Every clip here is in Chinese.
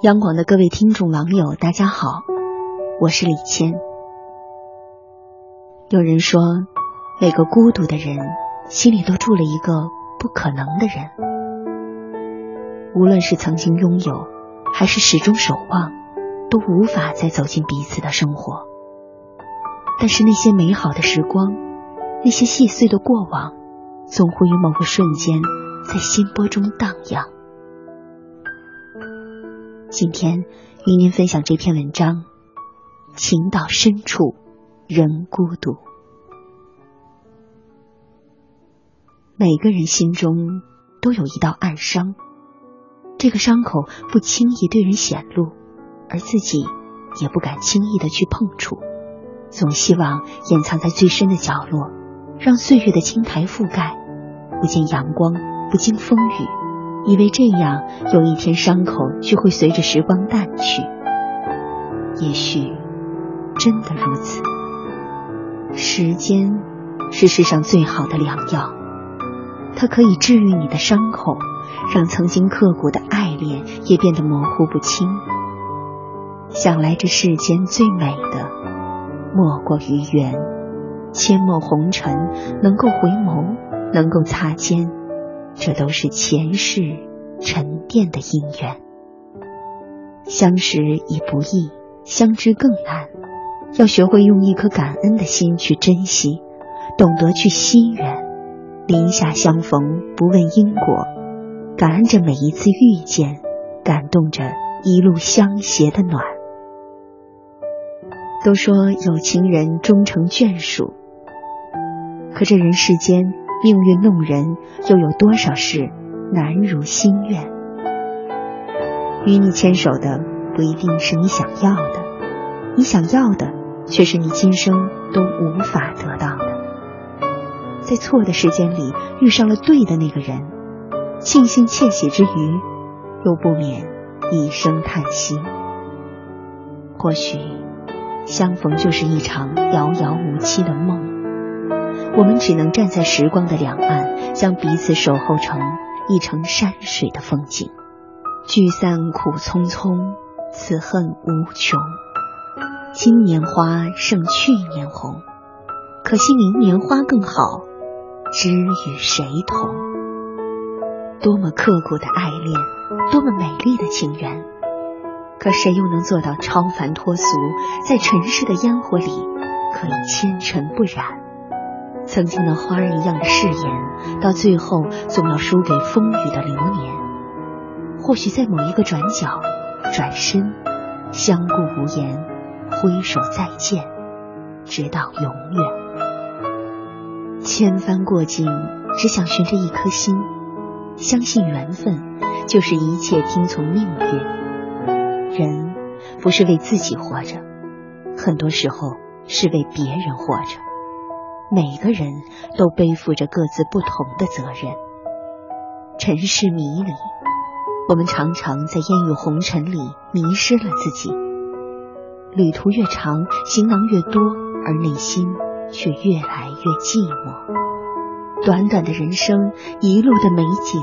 央广的各位听众网友，大家好，我是李谦。有人说，每个孤独的人心里都住了一个不可能的人，无论是曾经拥有，还是始终守望，都无法再走进彼此的生活。但是那些美好的时光，那些细碎的过往，总会于某个瞬间在心波中荡漾。今天与您分享这篇文章：情到深处人孤独。每个人心中都有一道暗伤，这个伤口不轻易对人显露，而自己也不敢轻易的去碰触，总希望掩藏在最深的角落，让岁月的青苔覆盖，不见阳光，不经风雨。以为这样，有一天伤口就会随着时光淡去。也许真的如此。时间是世上最好的良药，它可以治愈你的伤口，让曾经刻骨的爱恋也变得模糊不清。想来这世间最美的，莫过于缘。阡陌红尘，能够回眸，能够擦肩。这都是前世沉淀的因缘，相识已不易，相知更难。要学会用一颗感恩的心去珍惜，懂得去惜缘。林下相逢，不问因果，感恩着每一次遇见，感动着一路相携的暖。都说有情人终成眷属，可这人世间。命运弄人，又有多少事难如心愿？与你牵手的不一定是你想要的，你想要的却是你今生都无法得到的。在错的时间里遇上了对的那个人，庆幸窃喜之余，又不免一声叹息。或许相逢就是一场遥遥无期的梦。我们只能站在时光的两岸，将彼此守候成一程山水的风景。聚散苦匆匆，此恨无穷。今年花胜去年红，可惜明年花更好，知与谁同？多么刻骨的爱恋，多么美丽的情缘，可谁又能做到超凡脱俗，在尘世的烟火里可以纤尘不染？曾经那花儿一样的誓言，到最后总要输给风雨的流年。或许在某一个转角，转身，相顾无言，挥手再见，直到永远。千帆过尽，只想寻着一颗心，相信缘分就是一切，听从命运。人不是为自己活着，很多时候是为别人活着。每个人都背负着各自不同的责任。尘世迷离，我们常常在烟雨红尘里迷失了自己。旅途越长，行囊越多，而内心却越来越寂寞。短短的人生，一路的美景，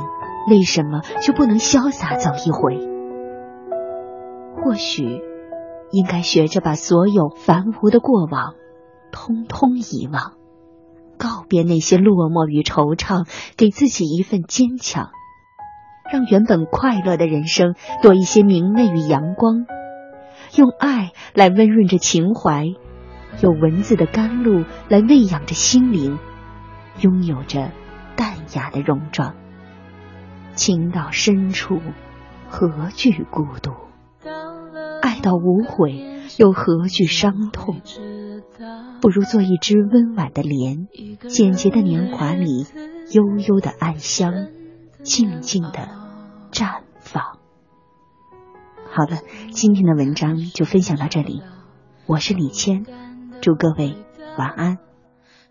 为什么就不能潇洒走一回？或许应该学着把所有繁芜的过往，通通遗忘。告别那些落寞与惆怅，给自己一份坚强，让原本快乐的人生多一些明媚与阳光。用爱来温润着情怀，用文字的甘露来喂养着心灵，拥有着淡雅的戎装。情到深处，何惧孤独？爱到无悔，又何惧伤痛？不如做一只温婉的莲，简洁的年华里，悠悠的暗香，静静的绽放。好了，今天的文章就分享到这里，我是李谦，祝各位晚安。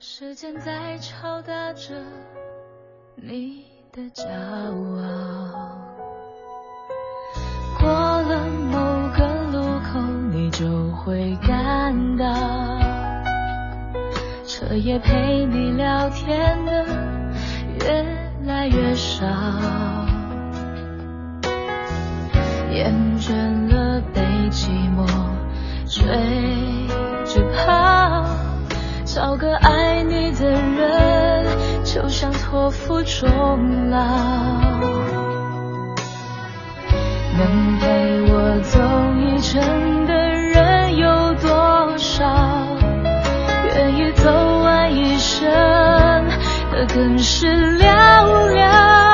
时间在敲打着你的骄傲，彻夜陪你聊天的越来越少，厌倦了被寂寞追着跑，找个爱你的人，就像托付终老。能陪我走一程更是寥寥。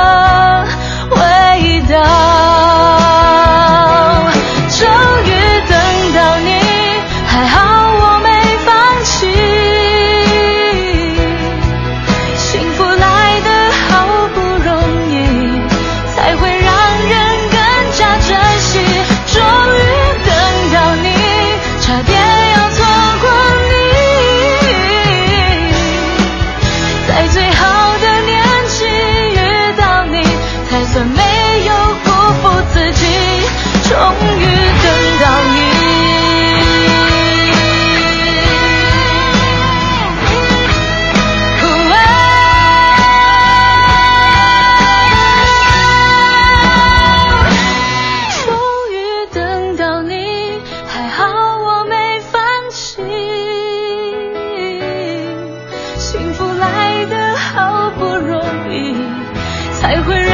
才会。